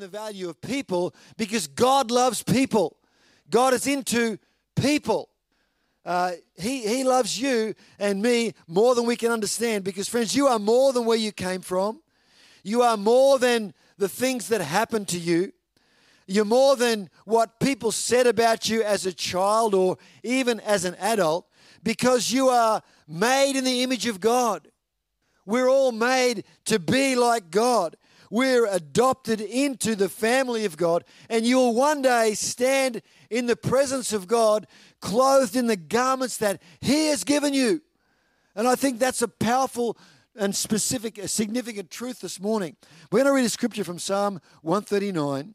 the value of people because God loves people. God is into people. Uh, he, he loves you and me more than we can understand because, friends, you are more than where you came from. You are more than the things that happened to you. You're more than what people said about you as a child or even as an adult because you are made in the image of God. We're all made to be like God. We're adopted into the family of God, and you'll one day stand in the presence of God, clothed in the garments that He has given you. And I think that's a powerful and specific, a significant truth this morning. We're going to read a scripture from Psalm 139.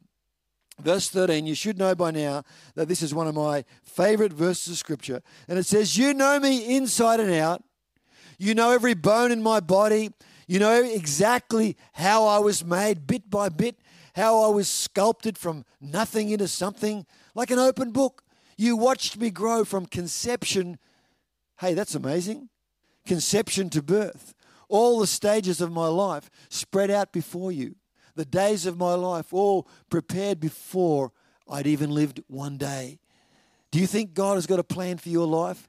Verse 13, you should know by now that this is one of my favorite verses of scripture. And it says, You know me inside and out. You know every bone in my body. You know exactly how I was made, bit by bit, how I was sculpted from nothing into something, like an open book. You watched me grow from conception. Hey, that's amazing. Conception to birth. All the stages of my life spread out before you. The days of my life all prepared before I'd even lived one day. Do you think God has got a plan for your life?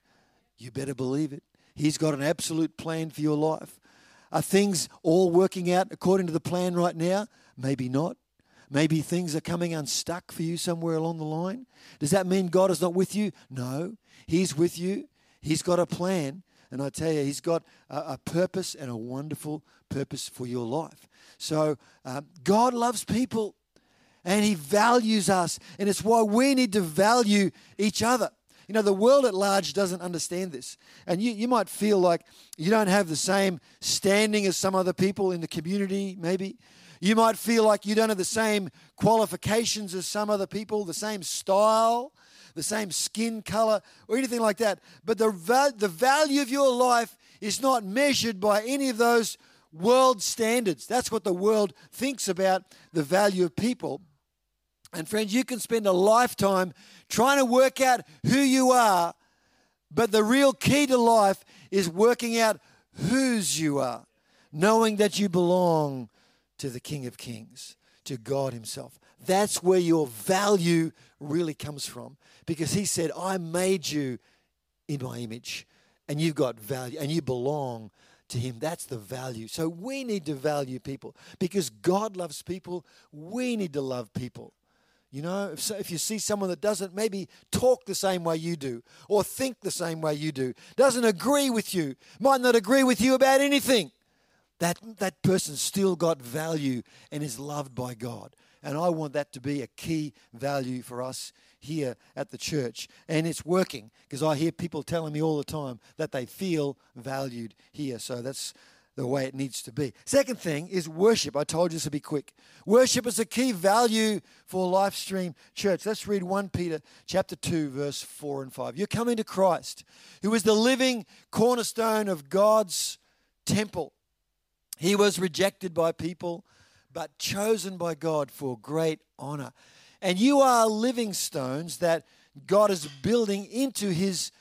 You better believe it. He's got an absolute plan for your life. Are things all working out according to the plan right now? Maybe not. Maybe things are coming unstuck for you somewhere along the line. Does that mean God is not with you? No. He's with you. He's got a plan. And I tell you, He's got a, a purpose and a wonderful purpose for your life. So um, God loves people and He values us. And it's why we need to value each other. You know, the world at large doesn't understand this. And you, you might feel like you don't have the same standing as some other people in the community, maybe. You might feel like you don't have the same qualifications as some other people, the same style, the same skin color, or anything like that. But the, the value of your life is not measured by any of those world standards. That's what the world thinks about the value of people. And friends, you can spend a lifetime trying to work out who you are, but the real key to life is working out whose you are, knowing that you belong to the King of Kings, to God Himself. That's where your value really comes from because He said, I made you in my image, and you've got value, and you belong to Him. That's the value. So we need to value people because God loves people. We need to love people. You know, if, if you see someone that doesn't maybe talk the same way you do or think the same way you do, doesn't agree with you, might not agree with you about anything, that, that person's still got value and is loved by God. And I want that to be a key value for us here at the church. And it's working because I hear people telling me all the time that they feel valued here. So that's the way it needs to be. Second thing is worship. I told you this would be quick. Worship is a key value for Lifestream Church. Let's read 1 Peter chapter 2 verse 4 and 5. You're coming to Christ, who is the living cornerstone of God's temple. He was rejected by people, but chosen by God for great honor. And you are living stones that God is building into his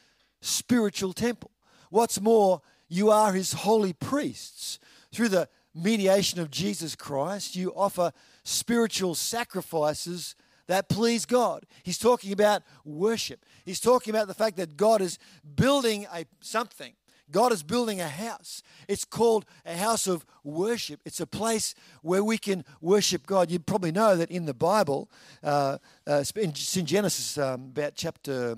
spiritual temple. What's more, you are his holy priests. Through the mediation of Jesus Christ, you offer spiritual sacrifices that please God. He's talking about worship. He's talking about the fact that God is building a something. God is building a house. It's called a house of worship. It's a place where we can worship God. You probably know that in the Bible, uh, uh, in Genesis, um, about chapter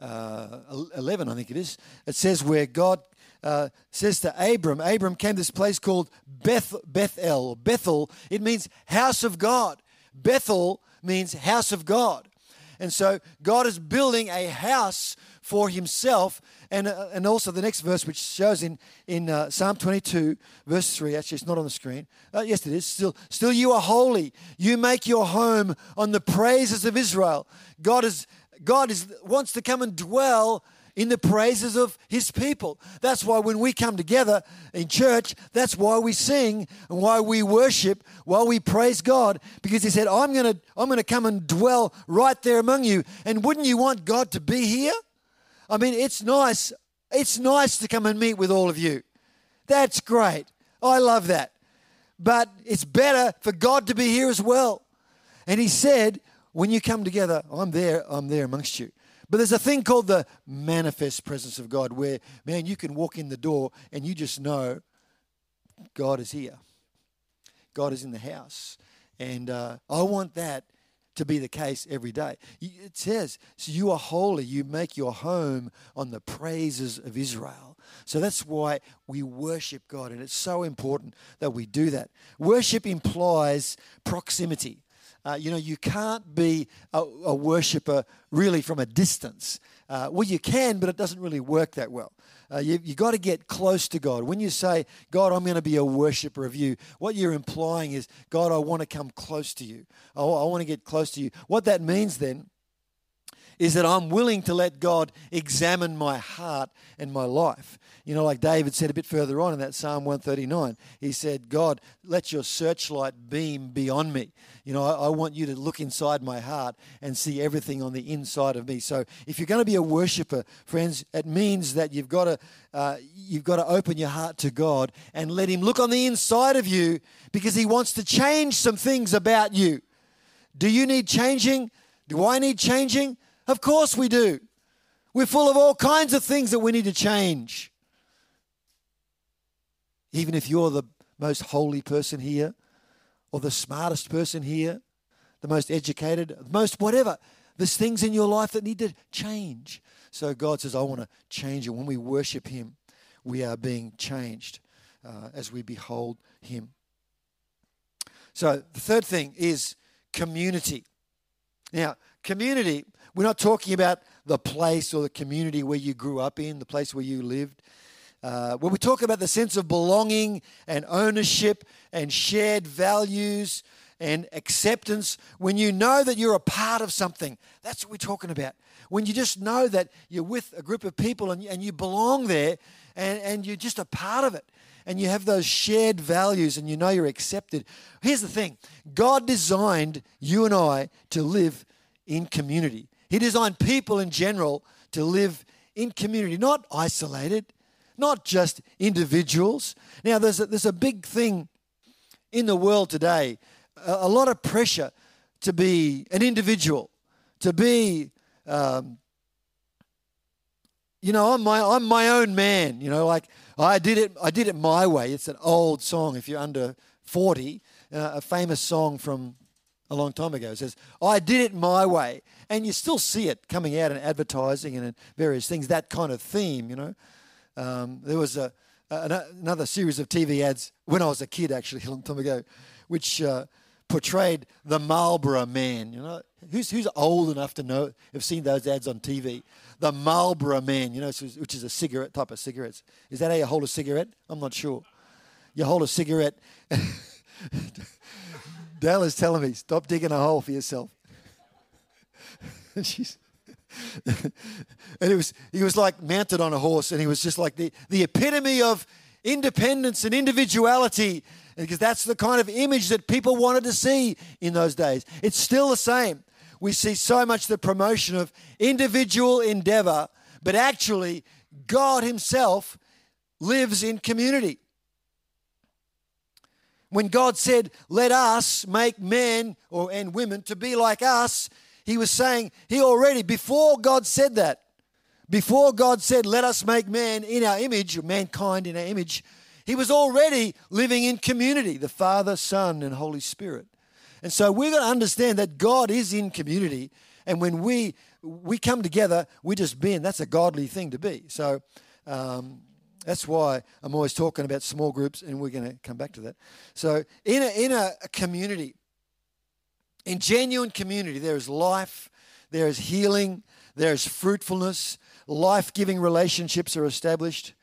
uh, 11, I think it is, it says where God uh, says to Abram, Abram came to this place called Beth, Bethel, Bethel. It means house of God. Bethel means house of God. And so God is building a house for himself. And, uh, and also the next verse, which shows in, in uh, Psalm 22, verse 3, actually, it's not on the screen. Uh, yes, it is. Still, still, you are holy. You make your home on the praises of Israel. God is God is, wants to come and dwell in the praises of his people. That's why when we come together in church, that's why we sing and why we worship, why we praise God, because he said, I'm gonna, I'm gonna come and dwell right there among you. And wouldn't you want God to be here? I mean, it's nice. It's nice to come and meet with all of you. That's great. I love that. but it's better for God to be here as well. And he said, when you come together, I'm there, I'm there amongst you. But there's a thing called the manifest presence of God where, man, you can walk in the door and you just know God is here. God is in the house. And uh, I want that to be the case every day. It says, so you are holy, you make your home on the praises of Israel. So that's why we worship God, and it's so important that we do that. Worship implies proximity. Uh, you know, you can't be a, a worshiper really from a distance. Uh, well, you can, but it doesn't really work that well. Uh, you you got to get close to God. When you say, God, I'm going to be a worshiper of you, what you're implying is, God, I want to come close to you. I, I want to get close to you. What that means then is that I'm willing to let God examine my heart and my life. You know, like David said a bit further on in that Psalm 139, he said, God, let your searchlight beam beyond me. You know, I, I, want you to look inside my heart and see everything on the inside of me. So if you're going to be a worshiper, friends, it means that you've got to, uh, you've got to open your heart to God and let him look on the inside of you because he wants to change some things about you. Do you need changing? Do I need changing? Of course we do. We're full of all kinds of things that we need to change. Even if you're the most holy person here, or the smartest person here, the most educated, the most whatever, there's things in your life that need to change. So God says, I want to change it. When we worship Him, we are being changed uh, as we behold Him. So the third thing is community. Now, community we're not talking about the place or the community where you grew up in, the place where you lived. Uh, when we talk about the sense of belonging and ownership and shared values and acceptance, when you know that you're a part of something, that's what we're talking about. When you just know that you're with a group of people and, and you belong there and, and you're just a part of it and you have those shared values and you know you're accepted. Here's the thing God designed you and I to live in community. He designed people in general to live in community, not isolated, not just individuals. Now, there's a, there's a big thing in the world today, a, a lot of pressure to be an individual, to be, um, you know, I'm my, I'm my own man. You know, like I did it, I did it my way. It's an old song. If you're under 40, uh, a famous song from a long time ago. It says, I did it my way. And you still see it coming out in advertising and in various things, that kind of theme, you know. Um, there was a, a, another series of TV ads when I was a kid, actually, a long time ago, which uh, portrayed the Marlboro man. You know, who's, who's old enough to know, have seen those ads on TV? The Marlboro man, you know, which is a cigarette type of cigarettes. Is that how you hold a cigarette? I'm not sure. You hold a cigarette. Dale is telling me, stop digging a hole for yourself. and she's and it was he was like mounted on a horse and he was just like the, the epitome of independence and individuality because that's the kind of image that people wanted to see in those days. It's still the same. We see so much the promotion of individual endeavor but actually god himself lives in community when God said, Let us make men or, and women to be like us, he was saying, He already, before God said that, before God said, Let us make man in our image, mankind in our image, he was already living in community the Father, Son, and Holy Spirit. And so we're going to understand that God is in community. And when we we come together, we just being. That's a godly thing to be. So um, that's why I'm always talking about small groups, and we're going to come back to that. So, in a, in a, community, in genuine community, there is life, there is healing, there is fruitfulness, life giving relationships are established.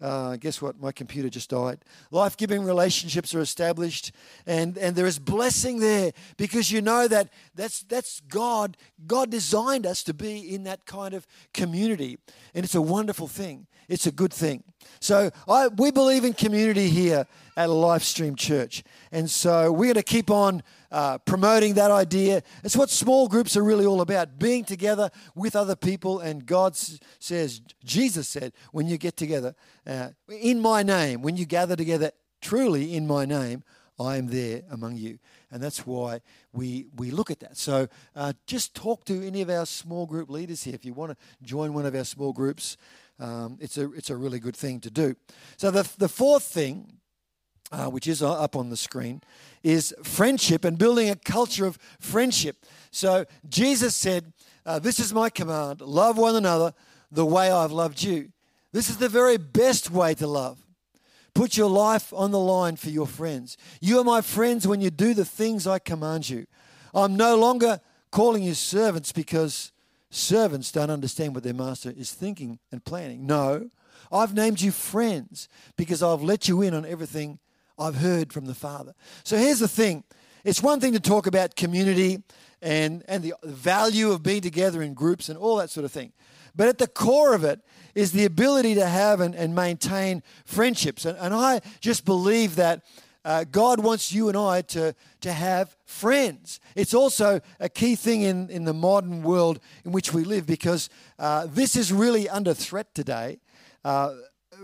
Uh, guess what? My computer just died. Life giving relationships are established, and, and there is blessing there because you know that that's, that's God. God designed us to be in that kind of community, and it's a wonderful thing. It's a good thing. So I, we believe in community here at Lifestream Church. And so we're going to keep on uh, promoting that idea. It's what small groups are really all about being together with other people. And God says, Jesus said, when you get together uh, in my name, when you gather together truly in my name, I am there among you. And that's why we, we look at that. So uh, just talk to any of our small group leaders here. If you want to join one of our small groups, um, it's, a, it's a really good thing to do. So the, the fourth thing, uh, which is up on the screen, is friendship and building a culture of friendship. So Jesus said, uh, This is my command love one another the way I've loved you. This is the very best way to love. Put your life on the line for your friends. You are my friends when you do the things I command you. I'm no longer calling you servants because servants don't understand what their master is thinking and planning. No, I've named you friends because I've let you in on everything I've heard from the Father. So here's the thing it's one thing to talk about community and, and the value of being together in groups and all that sort of thing. But at the core of it is the ability to have and, and maintain friendships. And, and I just believe that uh, God wants you and I to, to have friends. It's also a key thing in, in the modern world in which we live because uh, this is really under threat today. Uh,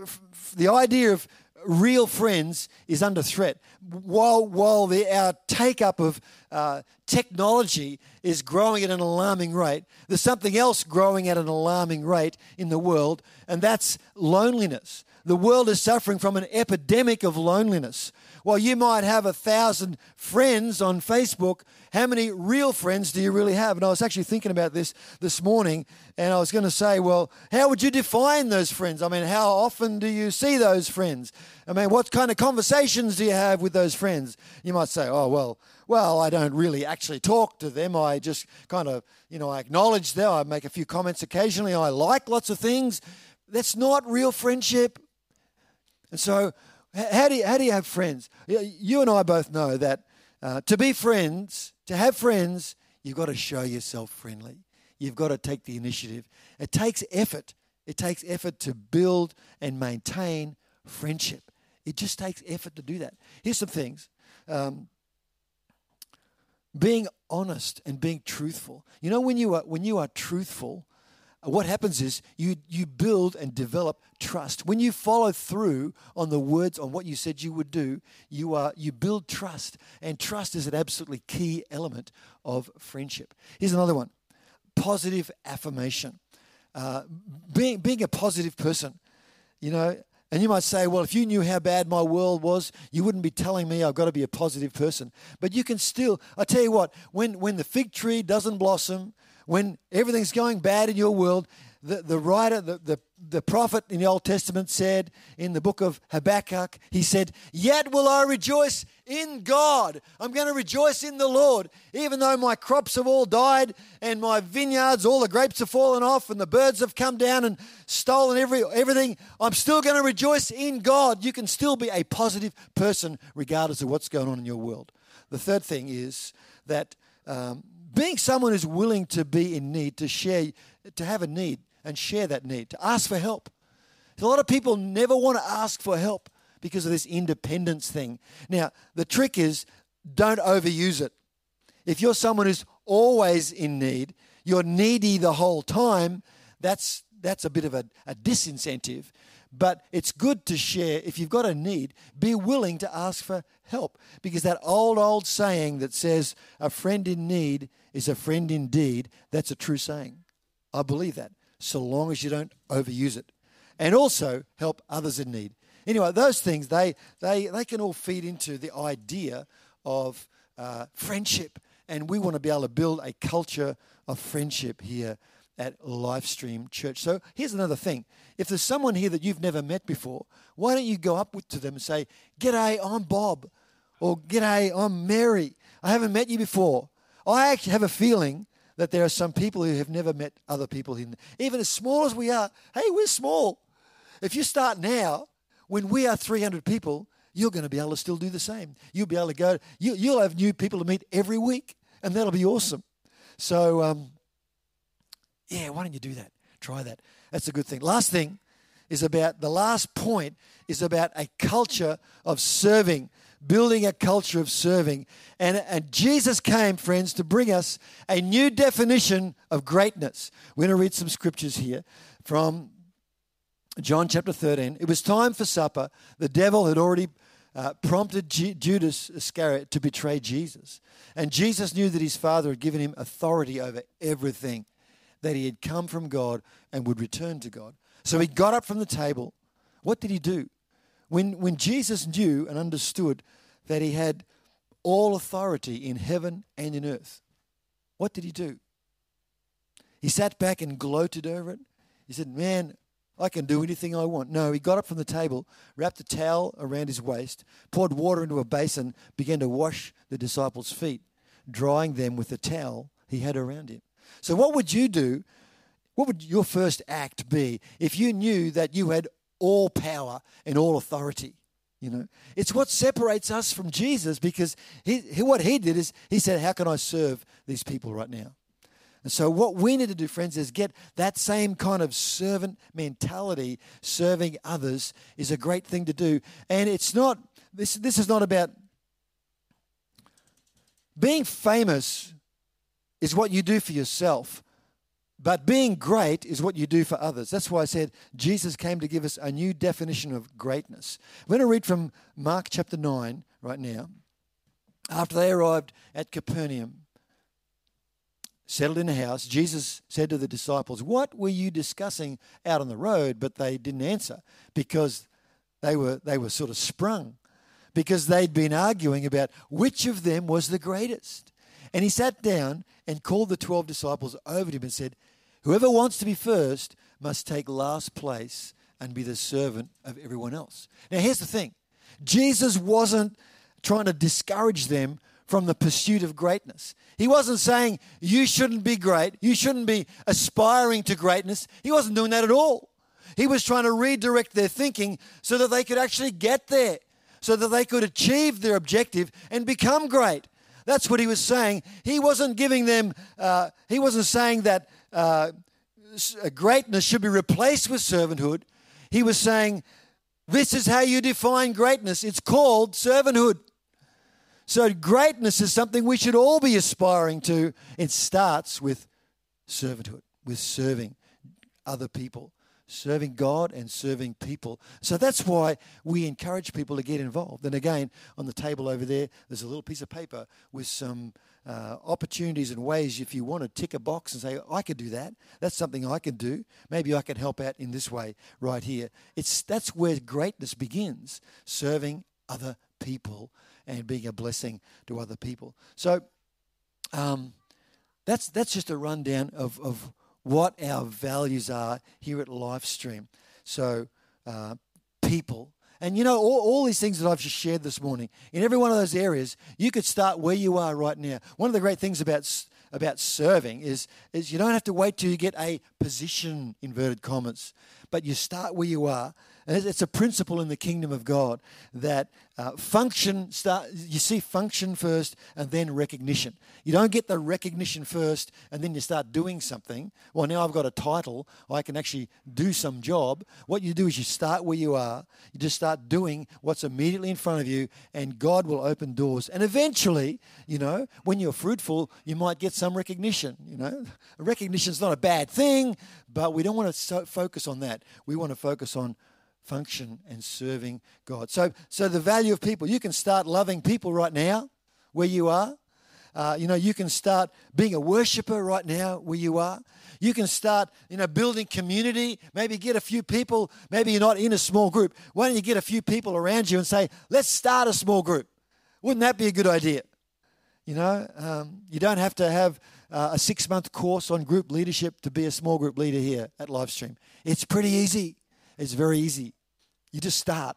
f- the idea of real friends is under threat. While, while the, our take up of uh, technology is growing at an alarming rate, there's something else growing at an alarming rate in the world, and that's loneliness. The world is suffering from an epidemic of loneliness. While you might have a thousand friends on Facebook, how many real friends do you really have? And I was actually thinking about this this morning, and I was going to say, well, how would you define those friends? I mean, how often do you see those friends? I mean, what kind of conversations do you have with those friends? You might say, oh, well, well, I don't really actually talk to them. I just kind of, you know, I acknowledge them. I make a few comments occasionally. I like lots of things. That's not real friendship. And so how do you, how do you have friends? You and I both know that uh, to be friends, to have friends, you've got to show yourself friendly. You've got to take the initiative. It takes effort. It takes effort to build and maintain friendship. It just takes effort to do that. Here's some things. Um, being honest and being truthful. You know, when you are when you are truthful, what happens is you you build and develop trust. When you follow through on the words on what you said you would do you are you build trust. And trust is an absolutely key element of friendship. Here's another one. Positive affirmation. Uh, being being a positive person you know and you might say, well, if you knew how bad my world was, you wouldn't be telling me I've got to be a positive person. But you can still, I tell you what, when, when the fig tree doesn't blossom, when everything's going bad in your world, the, the writer, the, the, the prophet in the Old Testament said in the book of Habakkuk, he said, Yet will I rejoice in God. I'm going to rejoice in the Lord. Even though my crops have all died and my vineyards, all the grapes have fallen off and the birds have come down and stolen every, everything, I'm still going to rejoice in God. You can still be a positive person regardless of what's going on in your world. The third thing is that um, being someone who's willing to be in need, to share, to have a need and share that need, to ask for help. A lot of people never want to ask for help because of this independence thing. Now, the trick is don't overuse it. If you're someone who's always in need, you're needy the whole time, that's, that's a bit of a, a disincentive. But it's good to share. If you've got a need, be willing to ask for help. Because that old, old saying that says, a friend in need is a friend indeed, that's a true saying. I believe that, so long as you don't overuse it. And also help others in need. Anyway, those things, they, they, they can all feed into the idea of uh, friendship. And we want to be able to build a culture of friendship here at Lifestream Church. So here's another thing. If there's someone here that you've never met before, why don't you go up to them and say, G'day, I'm Bob. Or G'day, I'm Mary. I haven't met you before. I actually have a feeling that there are some people who have never met other people in even as small as we are. Hey, we're small. If you start now, when we are 300 people, you're going to be able to still do the same. You'll be able to go, you, will have new people to meet every week, and that'll be awesome. So, um, yeah, why don't you do that? Try that. That's a good thing. Last thing is about the last point is about a culture of serving, building a culture of serving. And, and Jesus came, friends, to bring us a new definition of greatness. We're going to read some scriptures here from John chapter 13. It was time for supper. The devil had already uh, prompted G- Judas Iscariot to betray Jesus. And Jesus knew that his Father had given him authority over everything, that he had come from God and would return to God. So he got up from the table. What did he do? When, when Jesus knew and understood that he had all authority in heaven and in earth, what did he do? He sat back and gloated over it. He said, Man, I can do anything I want. No, he got up from the table, wrapped a towel around his waist, poured water into a basin, began to wash the disciples' feet, drying them with the towel he had around him. So, what would you do? What would your first act be if you knew that you had all power and all authority? You know, it's what separates us from Jesus because he, he, what he did is he said, How can I serve these people right now? And so, what we need to do, friends, is get that same kind of servant mentality. Serving others is a great thing to do. And it's not, this, this is not about being famous, is what you do for yourself. But being great is what you do for others. That's why I said Jesus came to give us a new definition of greatness. We're going to read from Mark chapter 9 right now. After they arrived at Capernaum, settled in a house, Jesus said to the disciples, What were you discussing out on the road? But they didn't answer because they were, they were sort of sprung, because they'd been arguing about which of them was the greatest. And he sat down and called the 12 disciples over to him and said, Whoever wants to be first must take last place and be the servant of everyone else. Now, here's the thing Jesus wasn't trying to discourage them from the pursuit of greatness. He wasn't saying you shouldn't be great, you shouldn't be aspiring to greatness. He wasn't doing that at all. He was trying to redirect their thinking so that they could actually get there, so that they could achieve their objective and become great. That's what he was saying. He wasn't giving them, uh, he wasn't saying that uh, greatness should be replaced with servanthood. He was saying, this is how you define greatness. It's called servanthood. So, greatness is something we should all be aspiring to. It starts with servanthood, with serving other people, serving God and serving people. So, that's why we encourage people to get involved. And again, on the table over there, there's a little piece of paper with some uh, opportunities and ways if you want to tick a box and say, I could do that. That's something I can do. Maybe I can help out in this way right here. It's, that's where greatness begins serving other people and being a blessing to other people. So um, that's that's just a rundown of, of what our values are here at Lifestream. So uh, people. And you know, all, all these things that I've just shared this morning, in every one of those areas, you could start where you are right now. One of the great things about about serving is, is you don't have to wait till you get a position, inverted commas, but you start where you are And it's a principle in the kingdom of God that uh, function start. You see function first, and then recognition. You don't get the recognition first, and then you start doing something. Well, now I've got a title. I can actually do some job. What you do is you start where you are. You just start doing what's immediately in front of you, and God will open doors. And eventually, you know, when you're fruitful, you might get some recognition. You know, recognition is not a bad thing, but we don't want to so focus on that. We want to focus on function and serving God. So, so the value of people, you can start loving people right now where you are. Uh, you know, you can start being a worshiper right now where you are. You can start, you know, building community. Maybe get a few people. Maybe you're not in a small group. Why don't you get a few people around you and say, let's start a small group? Wouldn't that be a good idea? You know, um, you don't have to have uh, a six month course on group leadership to be a small group leader here at Lifestream. It's pretty easy. It's very easy. You just start.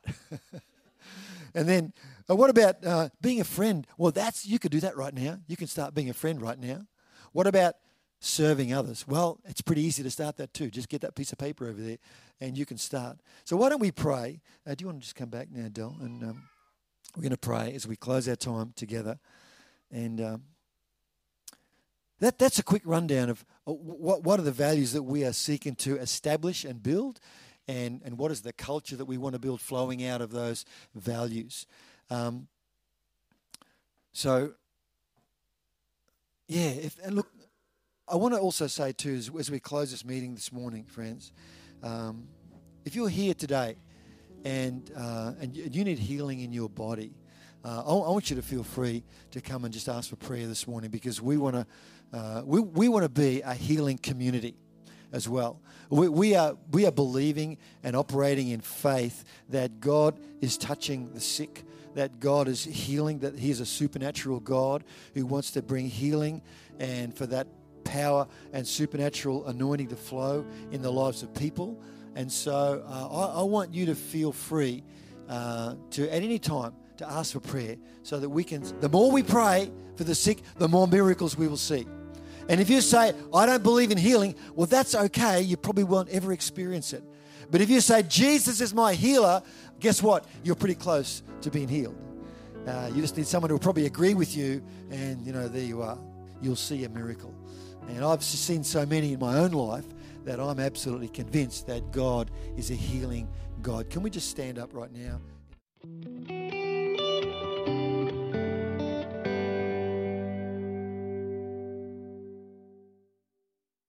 and then, uh, what about uh, being a friend? Well, that's you could do that right now. You can start being a friend right now. What about serving others? Well, it's pretty easy to start that too. Just get that piece of paper over there, and you can start. So why don't we pray? Uh, do you want to just come back now, Del? And um, we're going to pray as we close our time together. And um, that, that's a quick rundown of uh, what, what are the values that we are seeking to establish and build and, and what is the culture that we want to build flowing out of those values. Um, so, yeah, if, and look, I want to also say too, as, as we close this meeting this morning, friends, um, if you're here today and, uh, and you need healing in your body, uh, I, I, want you to feel free to come and just ask for prayer this morning because we want to uh, we, we want to be a healing community as well. We, we, are, we are believing and operating in faith that God is touching the sick, that God is healing, that He is a supernatural God who wants to bring healing and for that power and supernatural anointing to flow in the lives of people. And so uh, I, I, want you to feel free uh, to, at any time, to ask for prayer so that we can, the more we pray for the sick, the more miracles we will see. And if you say, I don't believe in healing, well, that's okay. You probably won't ever experience it. But if you say, Jesus is my healer, guess what? You're pretty close to being healed. Uh, you just need someone who will probably agree with you, and you know, there you are. You'll see a miracle. And I've seen so many in my own life that I'm absolutely convinced that God is a healing God. Can we just stand up right now?